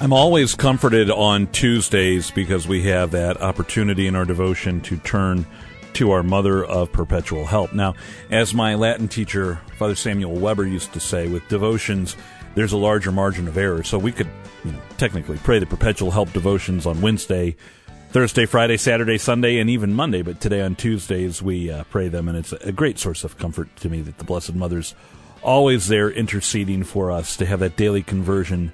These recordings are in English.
I'm always comforted on Tuesdays because we have that opportunity in our devotion to turn to our Mother of Perpetual Help. Now, as my Latin teacher, Father Samuel Weber, used to say, with devotions, there's a larger margin of error. So we could, you know, technically pray the Perpetual Help devotions on Wednesday, Thursday, Friday, Saturday, Sunday, and even Monday. But today on Tuesdays, we uh, pray them, and it's a great source of comfort to me that the Blessed Mother's always there interceding for us to have that daily conversion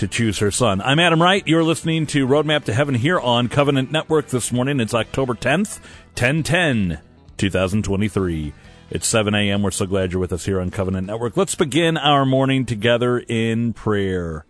to choose her son. I'm Adam Wright. You're listening to Roadmap to Heaven here on Covenant Network this morning. It's October 10th, 1010, 2023. It's 7 a.m. We're so glad you're with us here on Covenant Network. Let's begin our morning together in prayer.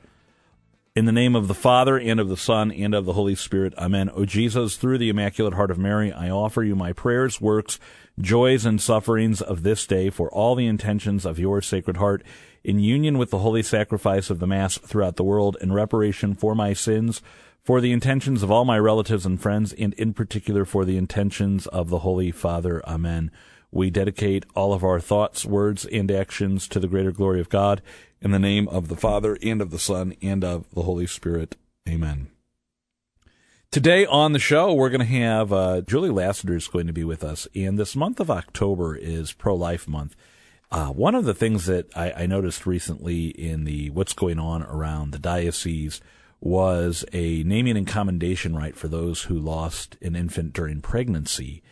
In the name of the Father, and of the Son, and of the Holy Spirit. Amen. O Jesus, through the Immaculate Heart of Mary, I offer you my prayers, works, joys, and sufferings of this day for all the intentions of your Sacred Heart in union with the holy sacrifice of the Mass throughout the world in reparation for my sins, for the intentions of all my relatives and friends, and in particular for the intentions of the Holy Father. Amen. We dedicate all of our thoughts, words, and actions to the greater glory of God in the name of the Father and of the Son and of the Holy Spirit. Amen. Today on the show, we're going to have uh, Julie Lassiter is going to be with us, and this month of October is Pro Life Month. Uh, one of the things that I, I, noticed recently in the what's going on around the diocese was a naming and commendation right for those who lost an infant during pregnancy,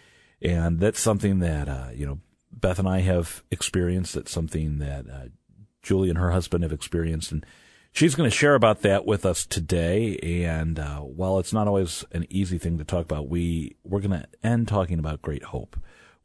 and that's something that uh, you know Beth and I have experienced. That's something that uh, Julie and her husband have experienced, and she's going to share about that with us today. And uh, while it's not always an easy thing to talk about, we we're going to end talking about great hope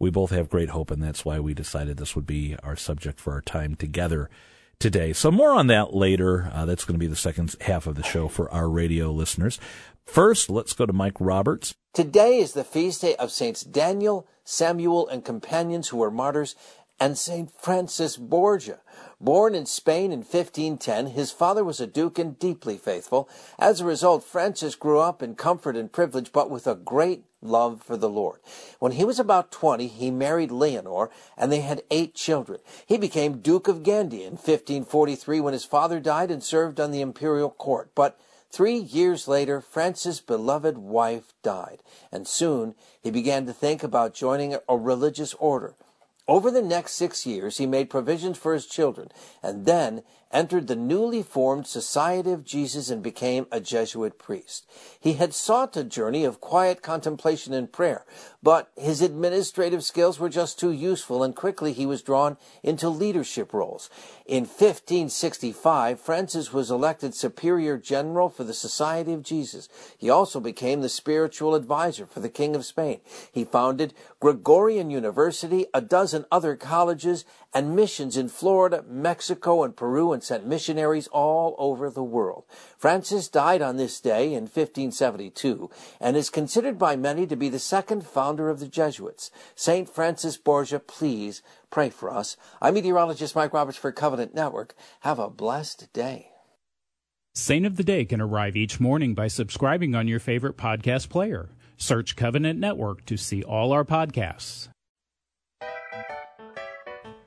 we both have great hope, and that's why we decided this would be our subject for our time together today. So more on that later. Uh, that's going to be the second half of the show for our radio listeners. First, let's go to Mike Roberts. Today is the feast day of Saints Daniel, Samuel, and companions who were martyrs, and Saint Francis Borgia. Born in Spain in 1510, his father was a duke and deeply faithful. As a result, Francis grew up in comfort and privilege, but with a great love for the Lord. When he was about 20, he married Leonor, and they had eight children. He became Duke of Gandia in 1543 when his father died and served on the imperial court. But three years later, Francis' beloved wife died, and soon he began to think about joining a religious order. Over the next six years, he made provisions for his children and then entered the newly formed Society of Jesus and became a Jesuit priest. He had sought a journey of quiet contemplation and prayer, but his administrative skills were just too useful and quickly he was drawn into leadership roles. In 1565, Francis was elected Superior General for the Society of Jesus. He also became the spiritual advisor for the King of Spain. He founded Gregorian University, a dozen other colleges, and missions in Florida, Mexico, and Peru, and sent missionaries all over the world. Francis died on this day in 1572 and is considered by many to be the second founder of the Jesuits. St. Francis Borgia, please pray for us. I'm meteorologist Mike Roberts for Covenant Network. Have a blessed day. Saint of the Day can arrive each morning by subscribing on your favorite podcast player. Search Covenant Network to see all our podcasts.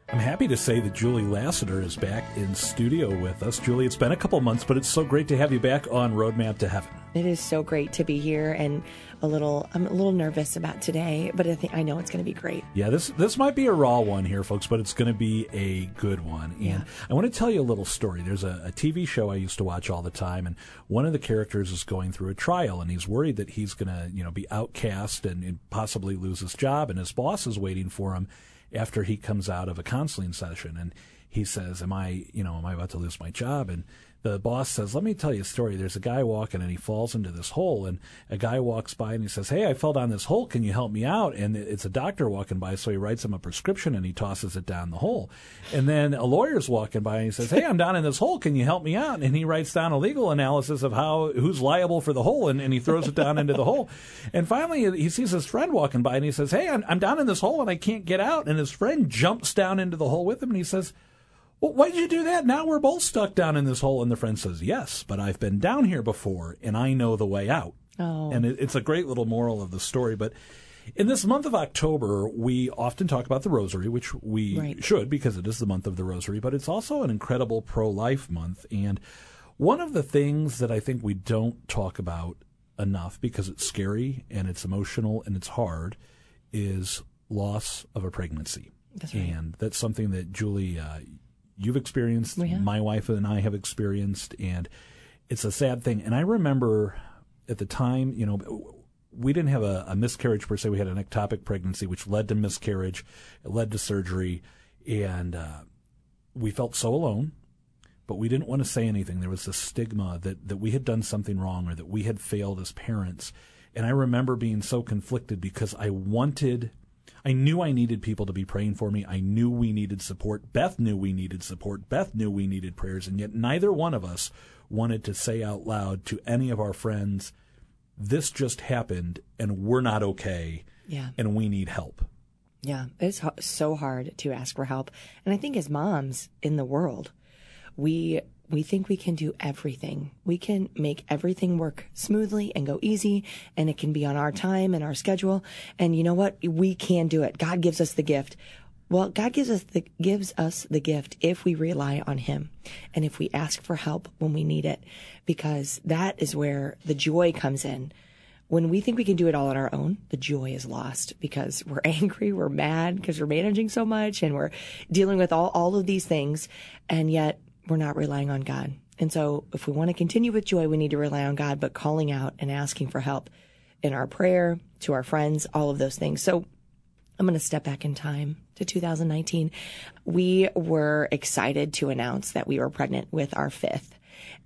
I'm happy to say that Julie Lassiter is back in studio with us. Julie, it's been a couple months, but it's so great to have you back on Roadmap to Heaven. It is so great to be here, and a little I'm a little nervous about today, but I think I know it's going to be great. Yeah, this this might be a raw one here, folks, but it's going to be a good one. And yeah. I want to tell you a little story. There's a, a TV show I used to watch all the time, and one of the characters is going through a trial, and he's worried that he's going to you know be outcast and, and possibly lose his job, and his boss is waiting for him after he comes out of a counseling session and he says, "Am I, you know, am I about to lose my job?" And the boss says, "Let me tell you a story. There's a guy walking and he falls into this hole, and a guy walks by and he says, "Hey, I fell down this hole. Can you help me out?" And it's a doctor walking by, so he writes him a prescription and he tosses it down the hole. And then a lawyer's walking by and he says, "Hey, I'm down in this hole. Can you help me out?" And he writes down a legal analysis of how who's liable for the hole, and, and he throws it down into the hole. And finally, he sees his friend walking by and he says, "Hey, I'm, I'm down in this hole and I can't get out." And his friend jumps down into the hole with him and he says well, why did you do that? Now we're both stuck down in this hole. And the friend says, Yes, but I've been down here before and I know the way out. Oh. And it, it's a great little moral of the story. But in this month of October, we often talk about the Rosary, which we right. should because it is the month of the Rosary, but it's also an incredible pro life month. And One of the things that I think we don't talk about enough because it's scary and it's emotional and it's hard is loss of a pregnancy. That's right. And that's something that Julie, uh, you've experienced, have. my wife and I have experienced, and it's a sad thing. And I remember at the time, you know, we didn't have a, a miscarriage per se. We had an ectopic pregnancy, which led to miscarriage. It led to surgery, and uh, we felt so alone. But we didn't want to say anything. There was this stigma that that we had done something wrong or that we had failed as parents. And I remember being so conflicted because I wanted. I knew I needed people to be praying for me. I knew we needed support. Beth knew we needed support. Beth knew we needed prayers. And yet neither one of us wanted to say out loud to any of our friends, this just happened and we're not okay Yeah. and we need help. Yeah, it's so hard to ask for help. And I think as moms in the world, we we think we can do everything. We can make everything work smoothly and go easy and it can be on our time and our schedule. And you know what? We can do it. God gives us the gift. Well, God gives us the gives us the gift if we rely on him and if we ask for help when we need it because that is where the joy comes in when we think we can do it all on our own, the joy is lost because we're angry, we're mad because we're managing so much and we're dealing with all, all of these things. And yet we're not relying on God. And so if we want to continue with joy, we need to rely on God, but calling out and asking for help in our prayer to our friends, all of those things. So I'm going to step back in time to 2019. We were excited to announce that we were pregnant with our fifth.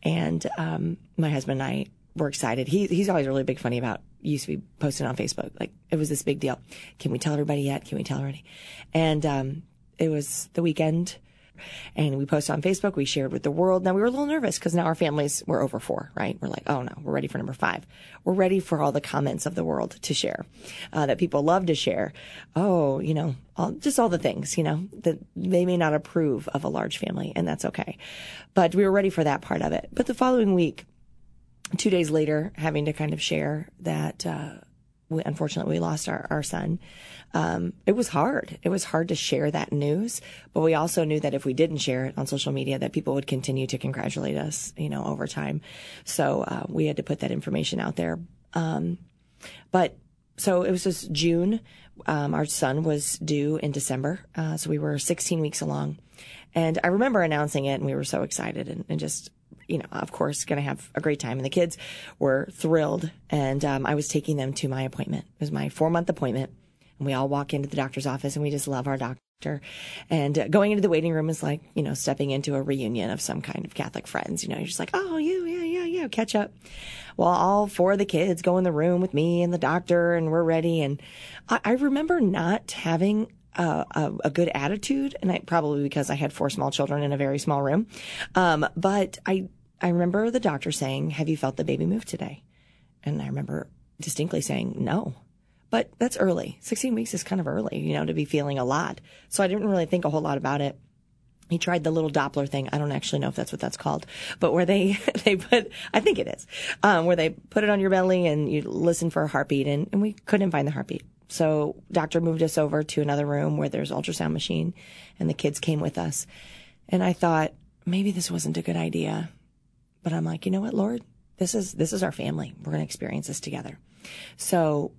And um, my husband and I were excited. He, he's always really big funny about, used to be posting on Facebook. Like, it was this big deal. Can we tell everybody yet? Can we tell everybody? And um, it was the weekend. And we posted on Facebook. We shared with the world. Now we were a little nervous because now our families were over four, right? We're like, oh no, we're ready for number five. We're ready for all the comments of the world to share, uh, that people love to share. Oh, you know, all, just all the things, you know, that they may not approve of a large family and that's okay. But we were ready for that part of it. But the following week, two days later, having to kind of share that, uh, we, unfortunately, we lost our, our son. Um, it was hard. It was hard to share that news, but we also knew that if we didn't share it on social media, that people would continue to congratulate us, you know, over time. So, uh, we had to put that information out there. Um, but so it was just June. Um, our son was due in December. Uh, so we were 16 weeks along. And I remember announcing it and we were so excited and, and just, you know, of course, going to have a great time. And the kids were thrilled. And um, I was taking them to my appointment. It was my four month appointment. And we all walk into the doctor's office and we just love our doctor. And uh, going into the waiting room is like, you know, stepping into a reunion of some kind of Catholic friends. You know, you're just like, oh, you, yeah, yeah, yeah, catch up. Well, all four of the kids go in the room with me and the doctor, and we're ready. And I, I remember not having a, a, a good attitude, and I, probably because I had four small children in a very small room. Um, but I, I remember the doctor saying, "Have you felt the baby move today?" And I remember distinctly saying, "No." But that's early. 16 weeks is kind of early, you know, to be feeling a lot. So I didn't really think a whole lot about it he tried the little Doppler thing. I don't actually know if that's what that's called, but where they, they put, I think it is, um, where they put it on your belly and you listen for a heartbeat and, and we couldn't find the heartbeat. So doctor moved us over to another room where there's ultrasound machine and the kids came with us. And I thought maybe this wasn't a good idea, but I'm like, you know what, Lord, this is, this is our family. We're going to experience this together. So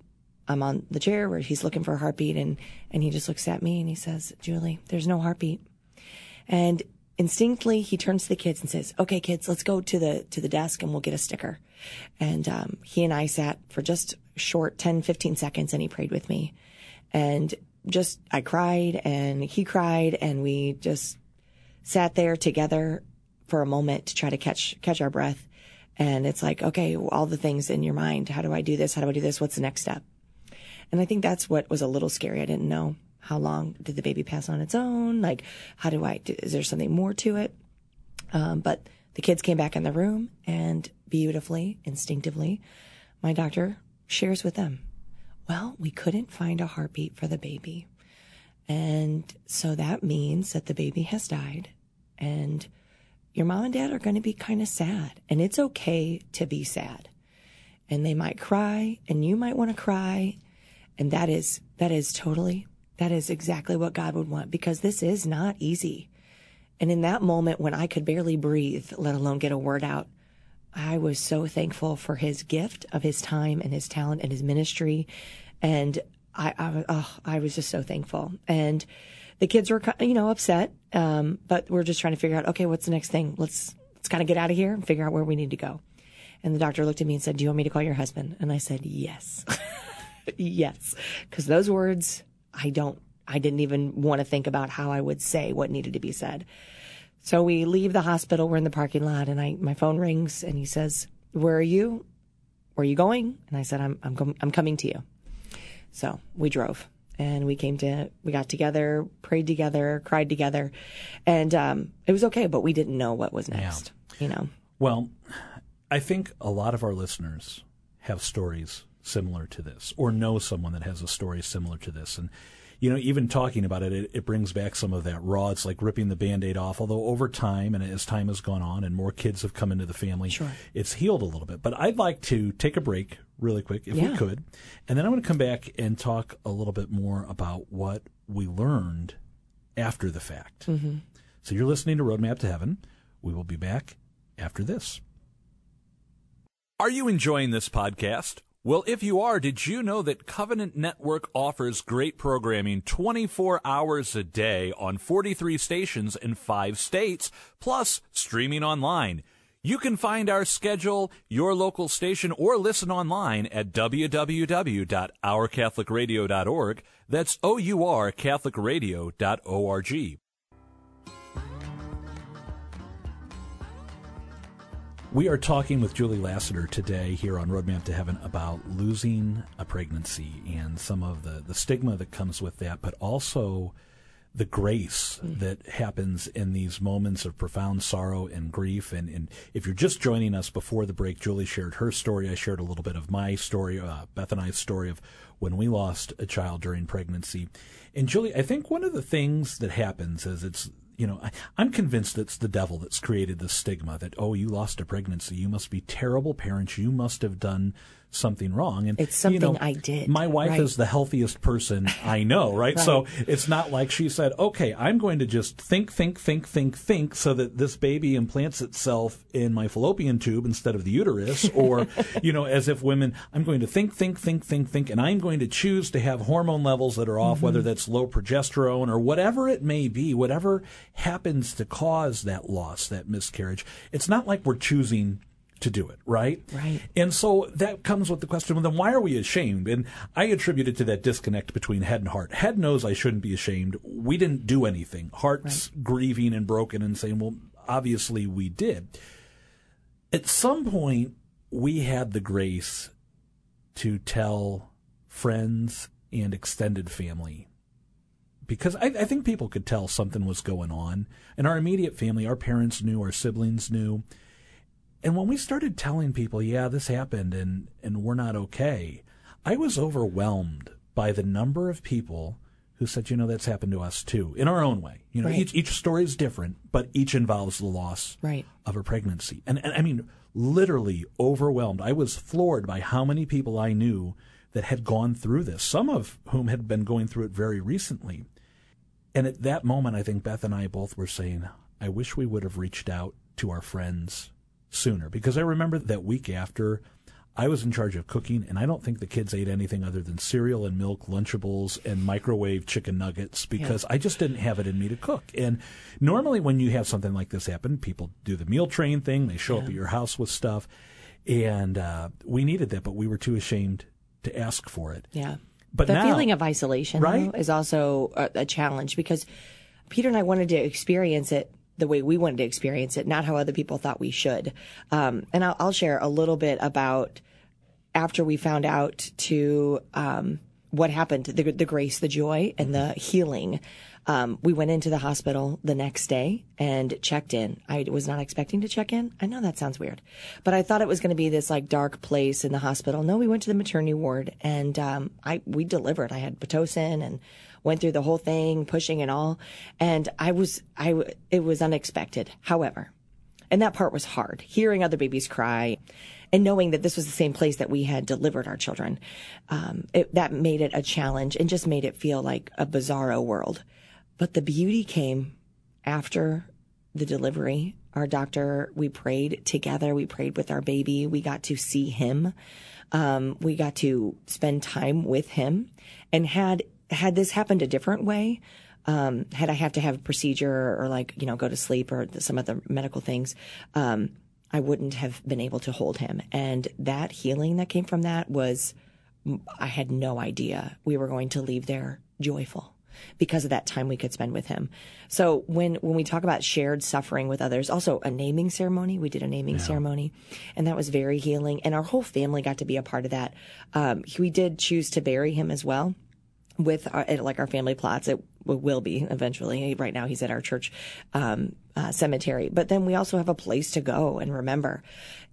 I'm on the chair where he's looking for a heartbeat and, and he just looks at me and he says, Julie, there's no heartbeat. And instinctively, he turns to the kids and says, "Okay, kids, let's go to the to the desk and we'll get a sticker." And um, he and I sat for just short 10, 15 seconds, and he prayed with me. And just I cried, and he cried, and we just sat there together for a moment to try to catch catch our breath. And it's like, okay, all the things in your mind. How do I do this? How do I do this? What's the next step? And I think that's what was a little scary. I didn't know how long did the baby pass on its own? Like, how do I, is there something more to it? Um, but the kids came back in the room and beautifully, instinctively, my doctor shares with them, well, we couldn't find a heartbeat for the baby. And so that means that the baby has died and your mom and dad are going to be kind of sad and it's okay to be sad and they might cry and you might want to cry. And that is, that is totally that is exactly what God would want because this is not easy. And in that moment when I could barely breathe, let alone get a word out, I was so thankful for his gift of his time and his talent and his ministry. And I, I, oh, I was just so thankful. And the kids were, you know, upset. Um, but we're just trying to figure out, okay, what's the next thing? Let's, let's kind of get out of here and figure out where we need to go. And the doctor looked at me and said, do you want me to call your husband? And I said, yes, yes. Cause those words, I don't, I didn't even want to think about how I would say what needed to be said. So we leave the hospital. We're in the parking lot, and I my phone rings, and he says, "Where are you? Where are you going?" And I said, "I'm I'm com- I'm coming to you." So we drove, and we came to we got together, prayed together, cried together, and um, it was okay. But we didn't know what was next. Yeah. You know. Well, I think a lot of our listeners have stories similar to this, or know someone that has a story similar to this, and you know, even talking about it, it, it brings back some of that raw. It's like ripping the band aid off. Although over time and as time has gone on and more kids have come into the family, sure. it's healed a little bit. But I'd like to take a break really quick, if yeah. we could. And then I'm going to come back and talk a little bit more about what we learned after the fact. Mm-hmm. So you're listening to Roadmap to Heaven. We will be back after this. Are you enjoying this podcast? Well, if you are, did you know that Covenant Network offers great programming 24 hours a day on 43 stations in five states, plus streaming online? You can find our schedule, your local station, or listen online at www.ourcatholicradio.org. That's O-U-R catholicradio.org. We are talking with Julie Lassiter today here on Roadmap to Heaven about losing a pregnancy and some of the, the stigma that comes with that, but also the grace mm. that happens in these moments of profound sorrow and grief. And, and, if you're just joining us before the break, Julie shared her story. I shared a little bit of my story, uh, Beth and I's story of when we lost a child during pregnancy. And Julie, I think one of the things that happens is it's you know, I, am convinced it's the devil that's created this stigma that, oh, you lost a pregnancy. You must be terrible parents. You must have done something wrong. And it's something you know, I did. My wife right. is the healthiest person I know, right? right? So it's not like she said, okay, I'm going to just think, think, think, think, think so that this baby implants itself in my fallopian tube instead of the uterus. Or, you know, as if women, I'm going to think, think, think, think, think, and I'm going to choose to have hormone levels that are off, mm-hmm. whether that's low progesterone or whatever it may be, whatever happens to cause that loss, that miscarriage. It's not like we're choosing to do it, right? Right. And so that comes with the question, well, then why are we ashamed? And I attribute it to that disconnect between head and heart. Head knows I shouldn't be ashamed. We didn't do anything. Heart's right. grieving and broken and saying, well, obviously we did. At some point, we had the grace to tell friends and extended family because I, I, think people could tell something was going on. And our immediate family, our parents knew, our siblings knew. And when we started telling people, yeah, this happened and, and we're not okay, I was overwhelmed by the number of people who said, you know, that's happened to us too, in our own way. You know, right. each, each story is different, but each involves the loss right. of a pregnancy. And, and I mean, literally overwhelmed. I was floored by how many people I knew that had gone through this, some of whom had been going through it very recently. And at that moment, I think Beth and I both were saying, I wish we would have reached out to our friends sooner because I remember that week after I was in charge of cooking, and I don't think the kids ate anything other than cereal and milk, Lunchables, and microwave chicken nuggets because yeah. I just didn't have it in me to cook. And normally, when you have something like this happen, people do the meal train thing, they show yeah. up at your house with stuff. And uh, we needed that, but we were too ashamed to ask for it. Yeah. But the now, feeling of isolation right? though, is also a, a challenge because Peter and I wanted to experience it the way we wanted to experience it, not how other people thought we should. Um, and I'll, I'll, share a little bit about after we found out to um, what happened, the, the, grace, the joy, and the healing. Um, we went into the hospital the next day and checked in. I was not expecting to check in. I know that sounds weird, but I thought it was going to be this like dark place in the hospital. No, we went to the maternity ward and um, I we delivered. I had pitocin and went through the whole thing, pushing and all. And I was, I, it was unexpected. However, and that part was hard, hearing other babies cry and knowing that this was the same place that we had delivered our children. Um, it, that made it a challenge and just made it feel like a bizarro world. But the beauty came after the delivery. Our doctor, we prayed together. We prayed with our baby. We got to see him. Um, we got to spend time with him. And had had this happened a different way, um, had I have to have a procedure or like you know go to sleep or some other medical things, um, I wouldn't have been able to hold him. And that healing that came from that was, I had no idea we were going to leave there joyful because of that time we could spend with him. So when when we talk about shared suffering with others, also a naming ceremony, we did a naming yeah. ceremony, and that was very healing. And our whole family got to be a part of that. Um, we did choose to bury him as well with our, like our family plots. It will be eventually. Right now, he's at our church um, uh, cemetery. But then we also have a place to go and remember.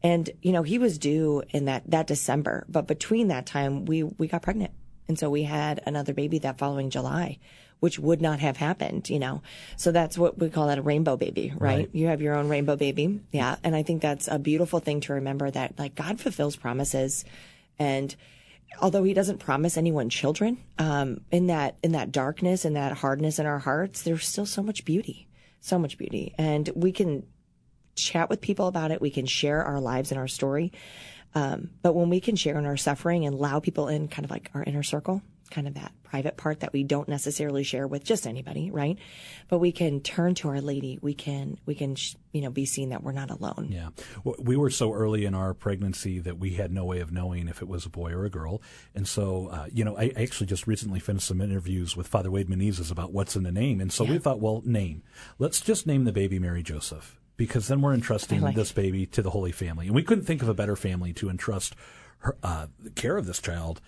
And you know, he was due in that that December, but between that time, we we got pregnant, and so we had another baby that following July. Which would not have happened, you know. So that's what we call that a rainbow baby, right? right? You have your own rainbow baby. Yeah. And I think that's a beautiful thing to remember that like God fulfills promises and although he doesn't promise anyone children, um, in that in that darkness and that hardness in our hearts, there's still so much beauty, so much beauty, and we can chat with people about it. We can share our lives and our story, um, but when we can share in our suffering and allow people in, kind of like our inner circle, kind of that private part that we don't necessarily share with just anybody, right? But we can turn to Our Lady. We can we can you know be seen that we're not alone. Yeah, we were so early in our pregnancy that we had no way of knowing if it was a boy or a girl, and so uh, you know I, I, actually just recently finished some interviews with Father Wade Menezes about what's in the name, and so yeah. we thought, well, name. Let's just name the baby Mary Joseph because then we're entrusting like this baby to the Holy Family, and we couldn't think of a better family to entrust her, uh, the care of this child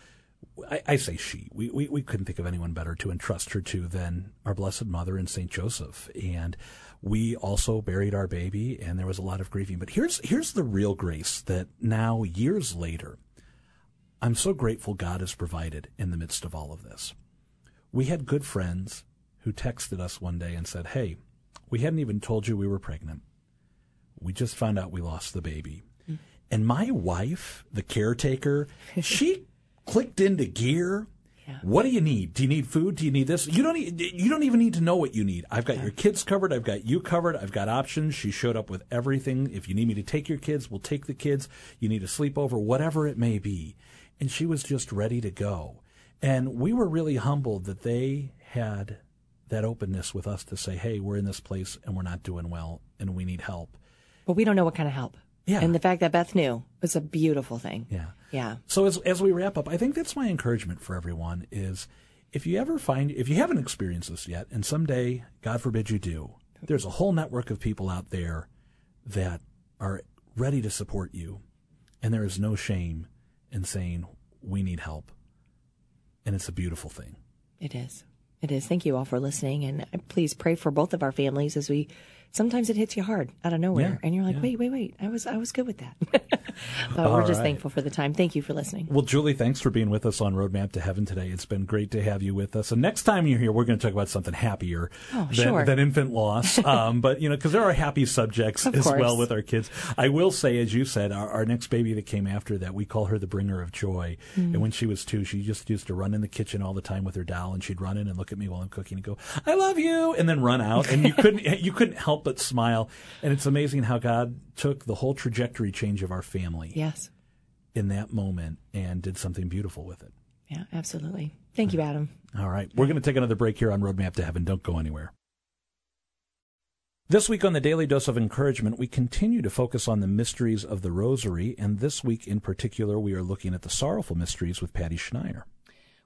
I, I, say she. We, we, we couldn't think of anyone better to entrust her to than our Blessed Mother and Saint Joseph. And we also buried our baby, and there was a lot of grieving. But here's here's the real grace that now years later, I'm so grateful God has provided in the midst of all of this. We had good friends who texted us one day and said, "Hey, we hadn't even told you we were pregnant. We just found out we lost the baby." And my wife, the caretaker, she clicked into gear. Yeah. What do you need? Do you need food? Do you need this? You don't. you don't even need to know what you need. I've got yeah. your kids covered. I've got you covered. I've got options. She showed up with everything. If you need me to take your kids, we'll take the kids. You need a sleepover, whatever it may be. And she was just ready to go. And we were really humbled that they had that openness with us to say, "Hey, we're in this place and we're not doing well, and we need help." But we don't know what kind of help. Yeah. And the fact that Beth knew was a beautiful thing. Yeah. Yeah. So as as we wrap up, I think that's my encouragement for everyone is if you ever find if you haven't experienced this yet, and someday, God forbid you do, there's a whole network of people out there that are ready to support you. And there is no shame in saying we need help. And it's a beautiful thing. It is. It is. Thank you all for listening. And please pray for both of our families as we sometimes it hits you hard out of nowhere, yeah, and you're like, yeah. wait, wait, wait, I was I was good with that. but we're just right. thankful for the time. Thank you for listening. Well, Julie, thanks for being with us on Roadmap to Heaven today. It's been great to have you with us. And next time you're here, we're going to talk about something happier oh, than, sure. than infant loss. um, but you know, because there are happy subjects as well with our kids. I will say, as you said, our, our, next baby that came after that, we call her the bringer of joy. Mm. And when she was two, she just used to run in the kitchen all the time with her doll, and she'd run in and look at me while I'm cooking and go, "I love you," and then run out, and you couldn't you couldn't help but smile. And it's amazing how God took the whole trajectory change of our family. Yes. In that moment and did something beautiful with it. Yeah, absolutely. Thank you, Adam. All right. We're going to take another break here on Roadmap to Heaven. Don't go anywhere. This week on the Daily Dose of Encouragement, we continue to focus on the mysteries of the Rosary, and this week in particular, we are looking at the sorrowful mysteries with Patty Schneier.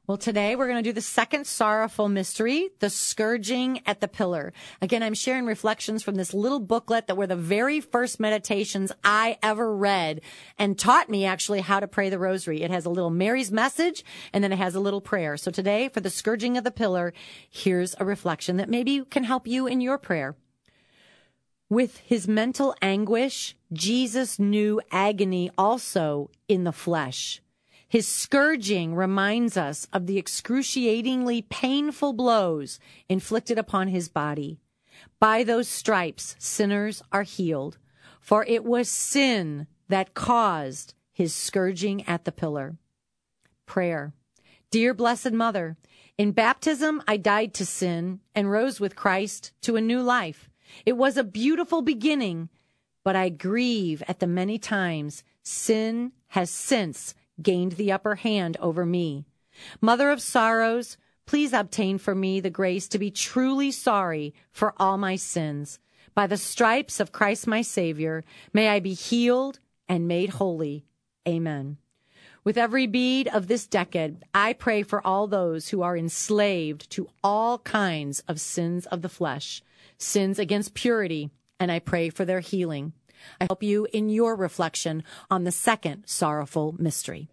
Well, today we're going to do the second sorrowful mystery, the scourging at the pillar. Again, I'm sharing reflections from this little booklet that were the very first meditations I ever read and taught me actually how to pray the rosary. It has a little Mary's message and then it has a little prayer. So today for the scourging of the pillar, here's a reflection that maybe can help you in your prayer. With his mental anguish, Jesus knew agony also in the flesh. His scourging reminds us of the excruciatingly painful blows inflicted upon his body. By those stripes, sinners are healed, for it was sin that caused his scourging at the pillar. Prayer. Dear Blessed Mother, in baptism I died to sin and rose with Christ to a new life. It was a beautiful beginning, but I grieve at the many times sin has since gained the upper hand over me. Mother of sorrows, please obtain for me the grace to be truly sorry for all my sins. By the stripes of Christ my Savior, may I be healed and made holy. Amen. With every bead of this decade, I pray for all those who are enslaved to all kinds of sins of the flesh, sins against purity, and I pray for their healing. I help you in your reflection on the second sorrowful mystery.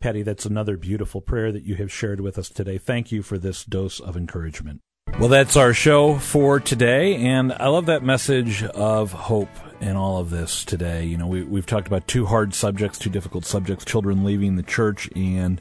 Patty, that's another beautiful prayer that you have shared with us today. Thank you for this dose of encouragement. Well, that's our show for today, and I love that message of hope in all of this today. You know, we, we've talked about two hard subjects, two difficult subjects children leaving the church and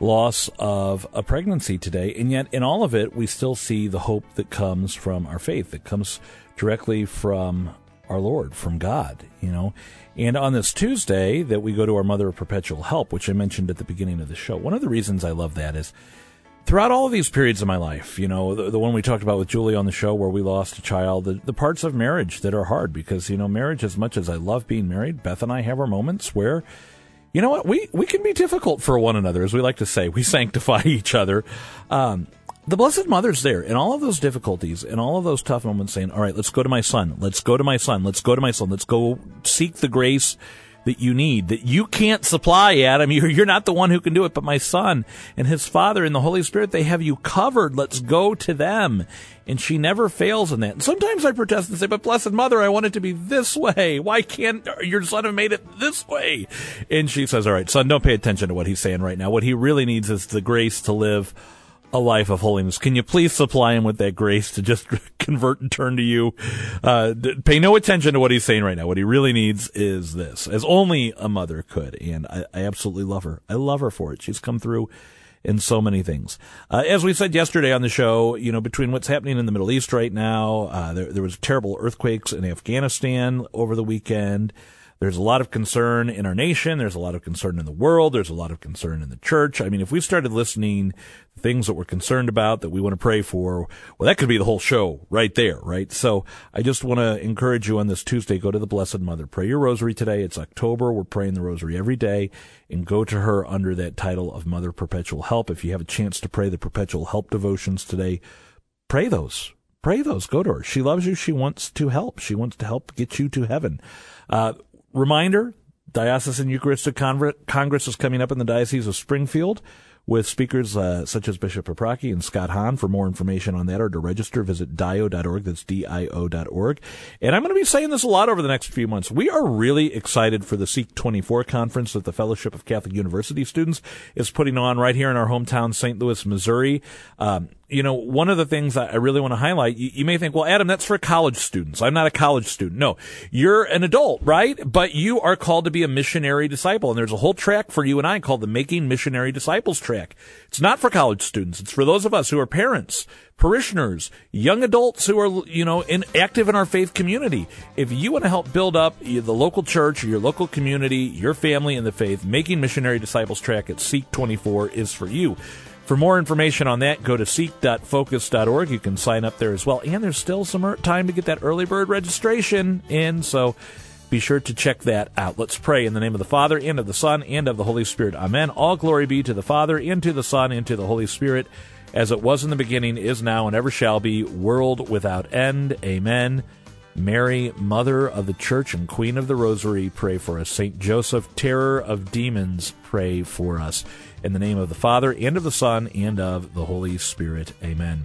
loss of a pregnancy today. And yet, in all of it, we still see the hope that comes from our faith, that comes directly from our Lord, from God, you know. And on this Tuesday, that we go to our Mother of Perpetual Help, which I mentioned at the beginning of the show, one of the reasons I love that is throughout all of these periods of my life, you know, the, the, one we talked about with Julie on the show where we lost a child, the, the parts of marriage that are hard because, you know, marriage, as much as I love being married, Beth and I have our moments where, you know what, we, we can be difficult for one another, as we like to say. We sanctify each other. Um, the Blessed Mother's there in all of those difficulties and all of those tough moments saying, all right, let's go to my son. Let's go to my son. Let's go to my son. Let's go seek the grace that you need, that you can't supply, Adam. You're, you're not the one who can do it, but my son and his father and the Holy Spirit, they have you covered. Let's go to them. And she never fails in that. And sometimes I protest and say, but blessed mother, I want it to be this way. Why can't your son have made it this way? And she says, all right, son, don't pay attention to what he's saying right now. What he really needs is the grace to live a life of holiness. Can you please supply him with that grace to just convert and turn to you? Uh, pay no attention to what he's saying right now. What he really needs is this, as only a mother could. And I, I absolutely love her. I love her for it. She's come through in so many things. Uh, as we said yesterday on the show, you know, between what's happening in the Middle East right now, uh, there, there was terrible earthquakes in Afghanistan over the weekend. There's a lot of concern in our nation. There's a lot of concern in the world. There's a lot of concern in the church. I mean, if we started listening things that we're concerned about that we want to pray for, well, that could be the whole show right there, right? So I just want to encourage you on this Tuesday, go to the Blessed Mother. Pray your rosary today. It's October. We're praying the rosary every day and go to her under that title of Mother Perpetual Help. If you have a chance to pray the Perpetual Help devotions today, pray those. Pray those. Go to her. She loves you. She wants to help. She wants to help get you to heaven. Uh, Reminder, Diocesan Eucharistic Congress is coming up in the Diocese of Springfield with speakers uh, such as Bishop Paprocki and Scott Hahn. For more information on that or to register, visit dio.org. That's D-I-O.org. And I'm going to be saying this a lot over the next few months. We are really excited for the Seek 24 conference that the Fellowship of Catholic University Students is putting on right here in our hometown, St. Louis, Missouri. Um, you know, one of the things I really want to highlight, you, you, may think, well, Adam, that's for college students. I'm not a college student. No, you're an adult, right? But you are called to be a missionary disciple. And there's a whole track for you and I called the Making Missionary Disciples track. It's not for college students. It's for those of us who are parents, parishioners, young adults who are, you know, in, active in our faith community. If you want to help build up the local church your local community, your family in the faith, Making Missionary Disciples track at Seek 24 is for you. For more information on that, go to seek.focus.org. You can sign up there as well. And there's still some er, time to get that early bird registration in, so be sure to check that out. Let's pray in the name of the Father, and of the Son, and of the Holy Spirit. Amen. All glory be to the Father, and to the Son, and to the Holy Spirit, as it was in the beginning, is now, and ever shall be, world without end. Amen. Mary, Mother of the Church and Queen of the Rosary, pray for us. Saint Joseph, Terror of Demons, pray for us. In the name of the Father, and of the Son, and of the Holy Spirit. Amen.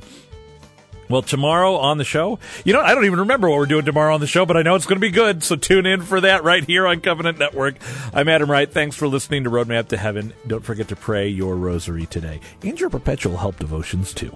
Well, tomorrow on the show, you know, I don't even remember what we're doing tomorrow on the show, but I know it's going to be good. So tune in for that right here on Covenant Network. I'm Adam Wright. Thanks for listening to Roadmap to Heaven. Don't forget to pray your rosary today and your perpetual help devotions too.